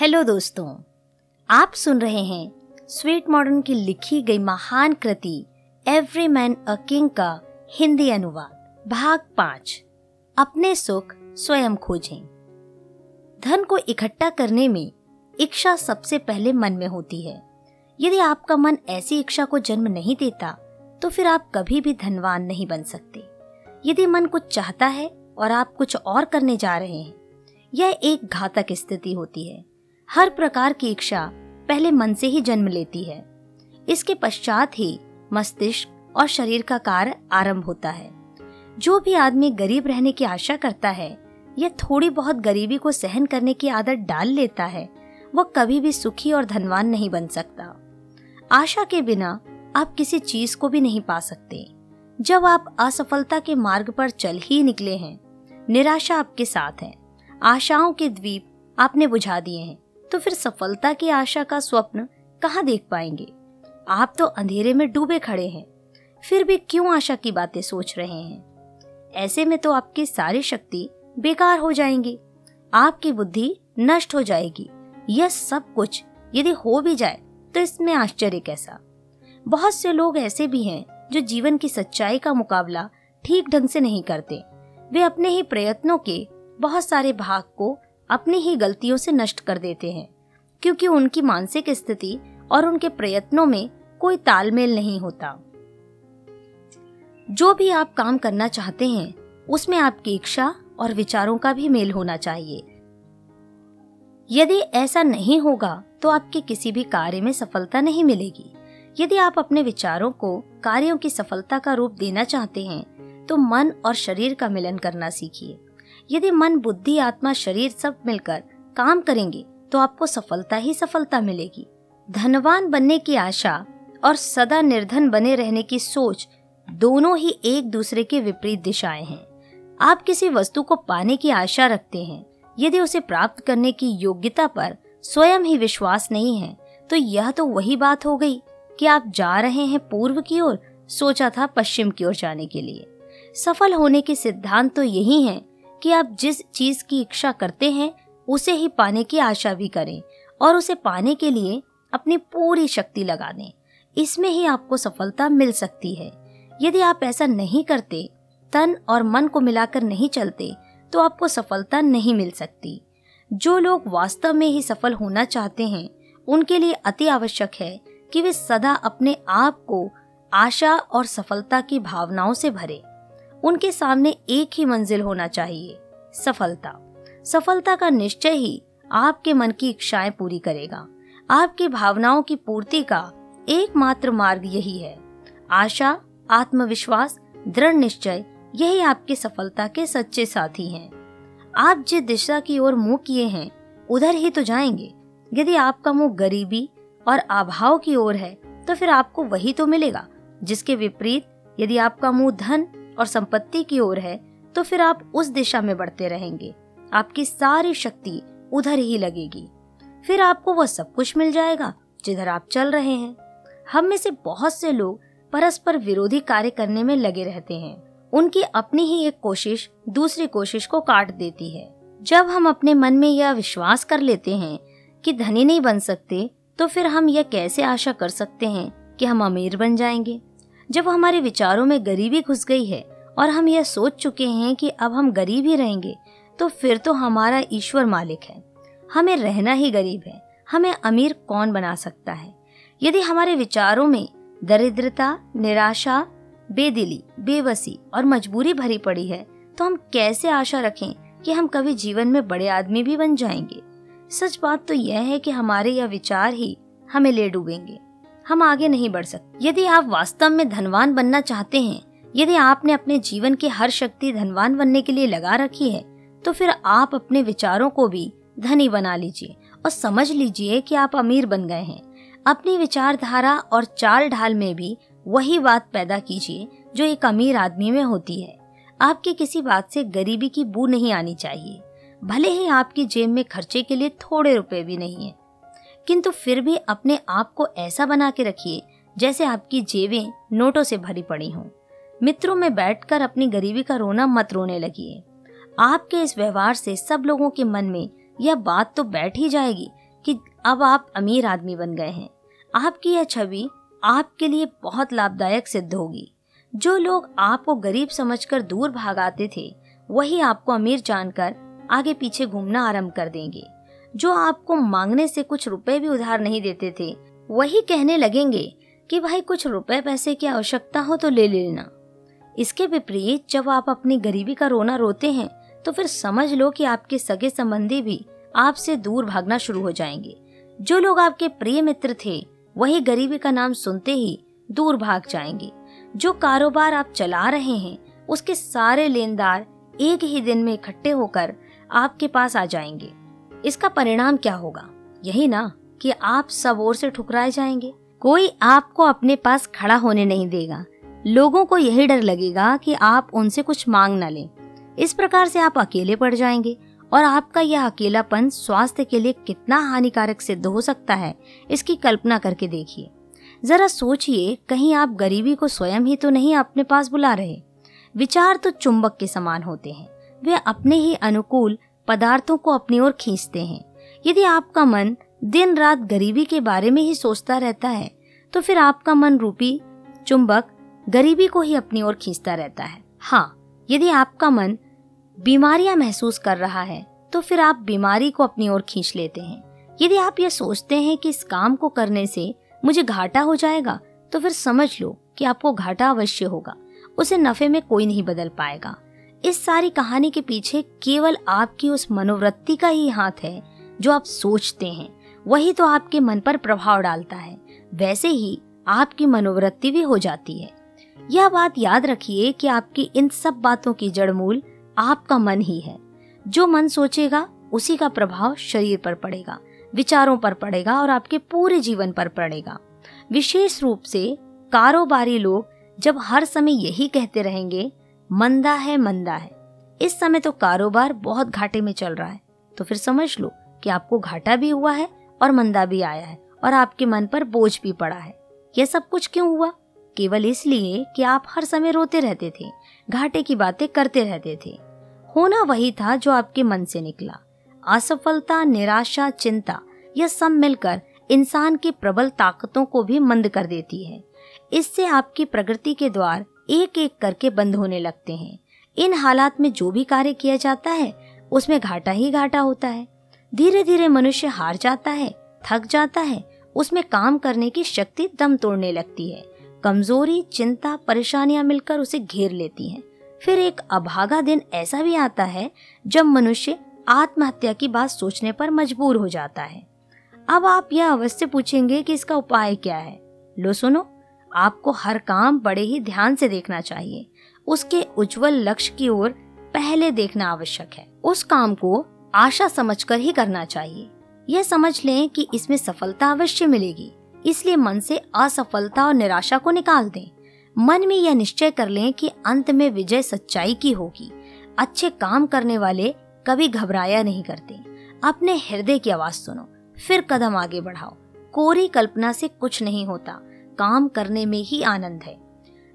Hello दोस्तों, आप सुन रहे हैं स्वीट मॉडर्न की लिखी गई महान कृति एवरी मैन अ किंग का हिंदी अनुवाद, भाग पाँच। अपने सुख स्वयं खोजें। धन को इकट्ठा करने में इच्छा सबसे पहले मन में होती है। यदि आपका मन ऐसी इच्छा को जन्म नहीं देता तो फिर आप कभी भी धनवान नहीं बन सकते। यदि मन कुछ चाहता है और आप कुछ और करने जा रहे हैं, यह एक घातक स्थिति होती है। हर प्रकार की इच्छा पहले मन से ही जन्म लेती है। इसके पश्चात ही मस्तिष्क और शरीर का कार्य आरंभ होता है। जो भी आदमी गरीब रहने की आशा करता है या थोड़ी बहुत गरीबी को सहन करने की आदत डाल लेता है, वह कभी भी सुखी और धनवान नहीं बन सकता। आशा के बिना आप किसी चीज़ को भी नहीं पा सकते। जब आप असफलता के मार्ग पर चल ही निकले हैं, निराशा आपके साथ है। आशाओं के द्वीप आपने बुझा दिए हैं। तो फिर सफलता की आशा का स्वप्न कहाँ देख पाएँगे? आप तो अंधेरे में डूबे खड़े हैं। फिर भी क्यों आशा की बातें सोच रहे हैं? ऐसे में तो आपकी सारी शक्ति बेकार हो जाएँगी। आपकी बुद्धि नष्ट हो जाएगी। यह सब कुछ यदि हो भी जाए तो इसमें आश्चर्य कैसा? बहुत से लोग ऐसे भी हैं जो जीवन की सच्चाई का मुकाबला ठीक ढंग से नहीं करते। वे अपने ही प्रयत्नों के बहुत सारे भाग को अपनी ही गलतियों से नष्ट कर देते हैं, क्योंकि उनकी मानसिक स्थिति और उनके प्रयत्नों में कोई तालमेल नहीं होता। जो भी आप काम करना चाहते हैं, उसमें आपकी इच्छा और विचारों का भी मेल होना चाहिए। यदि ऐसा नहीं होगा तो आपके किसी भी कार्य में सफलता नहीं मिलेगी। यदि आप अपने विचारों को कार्यों की सफलता का रूप देना चाहते हैं तो मन और शरीर का मिलन करना सीखिए। यदि मन, बुद्धि, आत्मा, शरीर सब मिलकर काम करेंगे तो आपको सफलता ही सफलता मिलेगी। धनवान बनने की आशा और सदा निर्धन बने रहने की सोच दोनों ही एक दूसरे के विपरीत दिशाएँ हैं। आप किसी वस्तु को पाने की आशा रखते हैं, यदि उसे प्राप्त करने की योग्यता पर स्वयं ही विश्वास नहीं है तो यह तो वही बात हो गई कि आप जा रहे हैं पूर्व की ओर, सोचा था पश्चिम की ओर जाने के लिए। सफल होने के सिद्धांत तो यही है कि आप जिस चीज़ की इच्छा करते हैं, उसे ही पाने की आशा भी करें और उसे पाने के लिए अपनी पूरी शक्ति लगा दें। इसमें ही आपको सफलता मिल सकती है। यदि आप ऐसा नहीं करते, तन और मन को मिलाकर नहीं चलते तो आपको सफलता नहीं मिल सकती। जो लोग वास्तव में ही सफल होना चाहते हैं, उनके लिए अति आवश्यक है कि वे सदा अपने आप को आशा और सफलता की भावनाओं से भरे। उनके सामने एक ही मंजिल होना चाहिए, सफलता। सफलता का निश्चय ही आपके मन की इच्छाएँ पूरी करेगा। आपकी भावनाओं की पूर्ति का एकमात्र मार्ग यही है। आशा, आत्मविश्वास, दृढ़ निश्चय, यही आपकी सफलता के सच्चे साथी हैं। आप जिस दिशा की ओर मुँह किए हैं, उधर ही तो जाएँगे। यदि आपका मुँह गरीबी और अभाव की ओर है तो फिर आपको वही तो मिलेगा, जिसके विपरीत यदि आपका मुँह धन और संपत्ति की ओर है तो फिर आप उस दिशा में बढ़ते रहेंगे। आपकी सारी शक्ति उधर ही लगेगी। फिर आपको वह सब कुछ मिल जाएगा जिधर आप चल रहे हैं। हम में से बहुत से लोग परस्पर विरोधी कार्य करने में लगे रहते हैं। उनकी अपनी ही एक कोशिश दूसरी कोशिश को काट देती है। जब हम अपने मन में यह विश्वास कर लेते हैं कि धनी नहीं बन सकते तो फिर हम यह कैसे आशा कर सकते हैं कि हम अमीर बन जाएँगे? जब हमारे विचारों में गरीबी घुस गई है और हम यह सोच चुके हैं कि अब हम गरीब ही रहेंगे तो फिर तो हमारा ईश्वर मालिक है। हमें रहना ही गरीब है। हमें अमीर कौन बना सकता है? यदि हमारे विचारों में दरिद्रता, निराशा, बेदिली, बेबसी और मजबूरी भरी पड़ी है तो हम कैसे आशा रखें कि हम कभी जीवन में बड़े आदमी भी बन जाएँगे? सच बात तो यह है कि हमारे यह विचार ही हमें ले डूबेंगे। हम आगे नहीं बढ़ सकते यदि आप वास्तव में धनवान बनना चाहते हैं, यदि आपने अपने जीवन की हर शक्ति धनवान बनने के लिए लगा रखी है तो फिर आप अपने विचारों को भी धनी बना लीजिए और समझ लीजिए कि आप अमीर बन गए हैं। अपनी विचारधारा और चाल ढाल में भी वही बात पैदा कीजिए, जो एक अमीर आदमी में होती है। आपकी किसी बात से गरीबी की बू नहीं आनी चाहिए। भले ही आपकी जेब में खर्चे के लिए थोड़े रुपए भी नहीं है किंतु फिर भी अपने आप को ऐसा बना के रखिए, जैसे आपकी जेबें नोटों से भरी पड़ी हों। मित्रों, में बैठकर अपनी गरीबी का रोना मत रोने लगिए। आपके इस व्यवहार से सब लोगों के मन में यह बात तो बैठ ही जाएगी कि अब आप अमीर आदमी बन गए हैं। आपकी यह छवि आपके लिए बहुत लाभदायक सिद्ध होगी। जो लोग आपको गरीब समझकर दूर भागाते थे, वही आपको अमीर जानकर आगे पीछे घूमना आरंभ कर देंगे। जो आपको मांगने से कुछ रुपए भी उधार नहीं देते थे, वही कहने लगेंगे कि भाई कुछ रुपए पैसे की आवश्यकता हो तो ले लेना। इसके विपरीत जब आप अपनी गरीबी का रोना रोते हैं तो फिर समझ लो कि आपके सगे संबंधी भी आपसे दूर भागना शुरू हो जाएँगे। जो लोग आपके प्रिय मित्र थे, वही गरीबी का नाम सुनते ही दूर भाग जाएँगे। जो कारोबार आप चला रहे हैं, उसके सारे लेनदार एक ही दिन में इकट्ठे होकर आपके पास आ जाएँगे। इसका परिणाम क्या होगा? यही ना कि आप सब ओर से ठुकराए जाएँगे। कोई आपको अपने पास खड़ा होने नहीं देगा। लोगों को यही डर लगेगा कि आप उनसे कुछ मांग न लें। इस प्रकार से आप अकेले पड़ जाएँगे और आपका यह अकेलापन स्वास्थ्य के लिए कितना हानिकारक सिद्ध हो सकता है, इसकी कल्पना करके देखिए। जरा सोचिए, कहीं आप गरीबी को स्वयं ही तो नहीं अपने पास बुला रहे। विचार तो चुंबक के समान होते हैं। वे अपने ही अनुकूल पदार्थों को अपनी ओर खींचते हैं। यदि आपका मन दिन रात गरीबी के बारे में ही सोचता रहता है तो फिर आपका मन रूपी, चुंबक, गरीबी को ही अपनी ओर खींचता रहता है। हाँ यदि आपका मन बीमारियाँ महसूस कर रहा है तो फिर आप बीमारी को अपनी ओर खींच लेते हैं। यदि आप ये सोचते हैं कि इस काम को करने से मुझे घाटा हो जाएगा तो फिर समझ लो कि आपको घाटा अवश्य होगा, उसे नफे में कोई नहीं बदल पाएगा। इस सारी कहानी के पीछे केवल आपकी उस मनोवृत्ति का ही हाथ है, जो आप सोचते हैं। वही तो आपके मन पर प्रभाव डालता है। वैसे ही आपकी मनोवृत्ति भी हो जाती है। यह बात याद रखिए कि आपकी इन सब बातों की जड़ मूल आपका मन ही है। जो मन सोचेगा, उसी का प्रभाव शरीर पर पड़ेगा, विचारों पर पड़ेगा और आपके पूरे जीवन पर पड़ेगा। विशेष रूप से कारोबारी लोग जब हर समय यही कहते रहेंगे मंदा है मंदा है। इस समय तो कारोबार बहुत घाटे में चल रहा है। तो फिर समझ लो कि आपको घाटा भी हुआ है और मंदा भी आया है और आपके मन पर बोझ भी पड़ा है। यह सब कुछ क्यों हुआ? केवल इसलिए कि आप हर समय रोते रहते थे, घाटे की बातें करते रहते थे। होना वही था जो आपके मन से निकला। असफलता, निराशा, चिंता, यह सब मिलकर इंसान की प्रबल ताकतों को भी मंद कर देती है। इससे आपकी प्रगति के द्वार एक एक करके बंद होने लगते हैं। इन हालात में जो भी कार्य किया जाता है, उसमें घाटा ही घाटा होता है। धीरे धीरे मनुष्य हार जाता है, थक जाता है, उसमें काम करने की शक्ति दम तोड़ने लगती है। कमज़ोरी, चिंता, परेशानियाँ मिलकर उसे घेर लेती हैं। फिर एक अभागा दिन ऐसा भी आता है, जब मनुष्य आत्महत्या की बात सोचने पर मजबूर हो जाता है। अब आप यह अवश्य पूछेंगे कि इसका उपाय क्या है। लो सुनो। आपको हर काम बड़े ही ध्यान से देखना चाहिए। उसके उज्जवल लक्ष्य की ओर पहले देखना आवश्यक है। उस काम को आशा समझकर ही करना चाहिए। यह समझ लें कि इसमें सफलता अवश्य मिलेगी। इसलिए मन से असफलता और निराशा को निकाल दें। मन में यह निश्चय कर लें कि अंत में विजय सच्चाई की होगी। अच्छे काम करने वाले कभी घबराया नहीं करते। अपने हृदय की आवाज़ सुनो। फिर कदम आगे बढ़ाओ। कोरी कल्पना से कुछ नहीं होता। काम करने में ही आनंद है।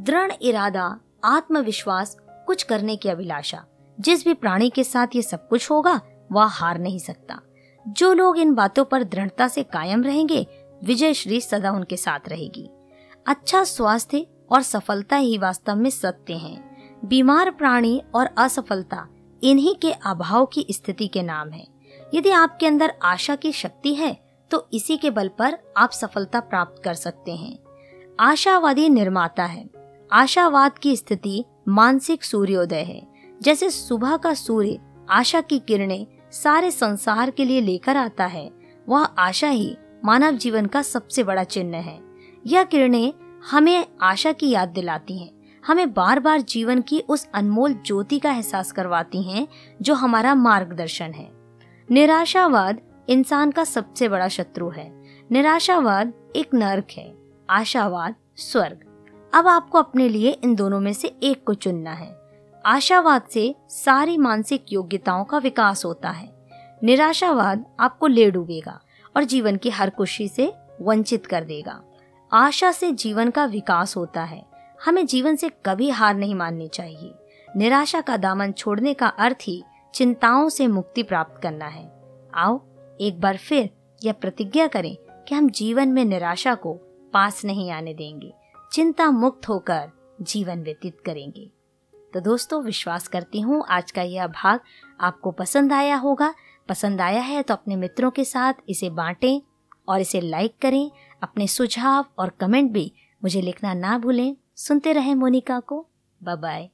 दृढ़ इरादा, आत्मविश्वास, कुछ करने की अभिलाषा। जिस भी प्राणी के साथ ये सब कुछ होगा, वह हार नहीं सकता। जो लोग इन बातों पर दृढ़ता से कायम रहेंगे, विजय श्री सदा उनके साथ रहेगी। अच्छा स्वास्थ्य और सफलता ही वास्तव में सत्य हैं। बीमार प्राणी और असफलता इन्हीं के अभाव की स्थिति के नाम है। यदि आपके अंदर आशा की शक्ति है तो इसी के बल पर आप सफलता प्राप्त कर सकते हैं। आशावादी निर्माता है। आशावाद की स्थिति मानसिक सूर्योदय है। जैसे सुबह का सूर्य आशा की किरणें सारे संसार के लिए लेकर आता है, वह आशा ही मानव जीवन का सबसे बड़ा चिन्ह है। यह किरणें हमें आशा की याद दिलाती हैं। हमें बार बार जीवन की उस अनमोल ज्योति का एहसास करवाती हैं, जो हमारा मार्गदर्शन है। निराशावाद इंसान का सबसे बड़ा शत्रु है। निराशावाद एक नर्क है। आशावाद, स्वर्ग। अब आपको अपने लिए इन दोनों में से एक को चुनना है। आशावाद से सारी मानसिक योग्यताओं का विकास होता है। निराशावाद आपको ले डूबेगा और जीवन की हर खुशी से वंचित कर देगा। आशा से जीवन का विकास होता है। हमें जीवन से कभी हार नहीं माननी चाहिए। निराशा का दामन छोड़ने का अर्थ ही चिंताओं से मुक्ति प्राप्त करना है। आओ, एक बार फिर यह प्रतिज्ञा करें कि हम जीवन में निराशा को पास नहीं आने देंगे। चिंता मुक्त होकर जीवन व्यतीत करेंगे। तो दोस्तों, विश्वास करती हूँ, आज का यह भाग आपको पसंद आया होगा। पसंद आया है तो अपने मित्रों के साथ इसे बांटें और इसे लाइक करें। अपने सुझाव और कमेंट भी मुझे लिखना ना भूलें। सुनते रहें मोनिका को। Bye bye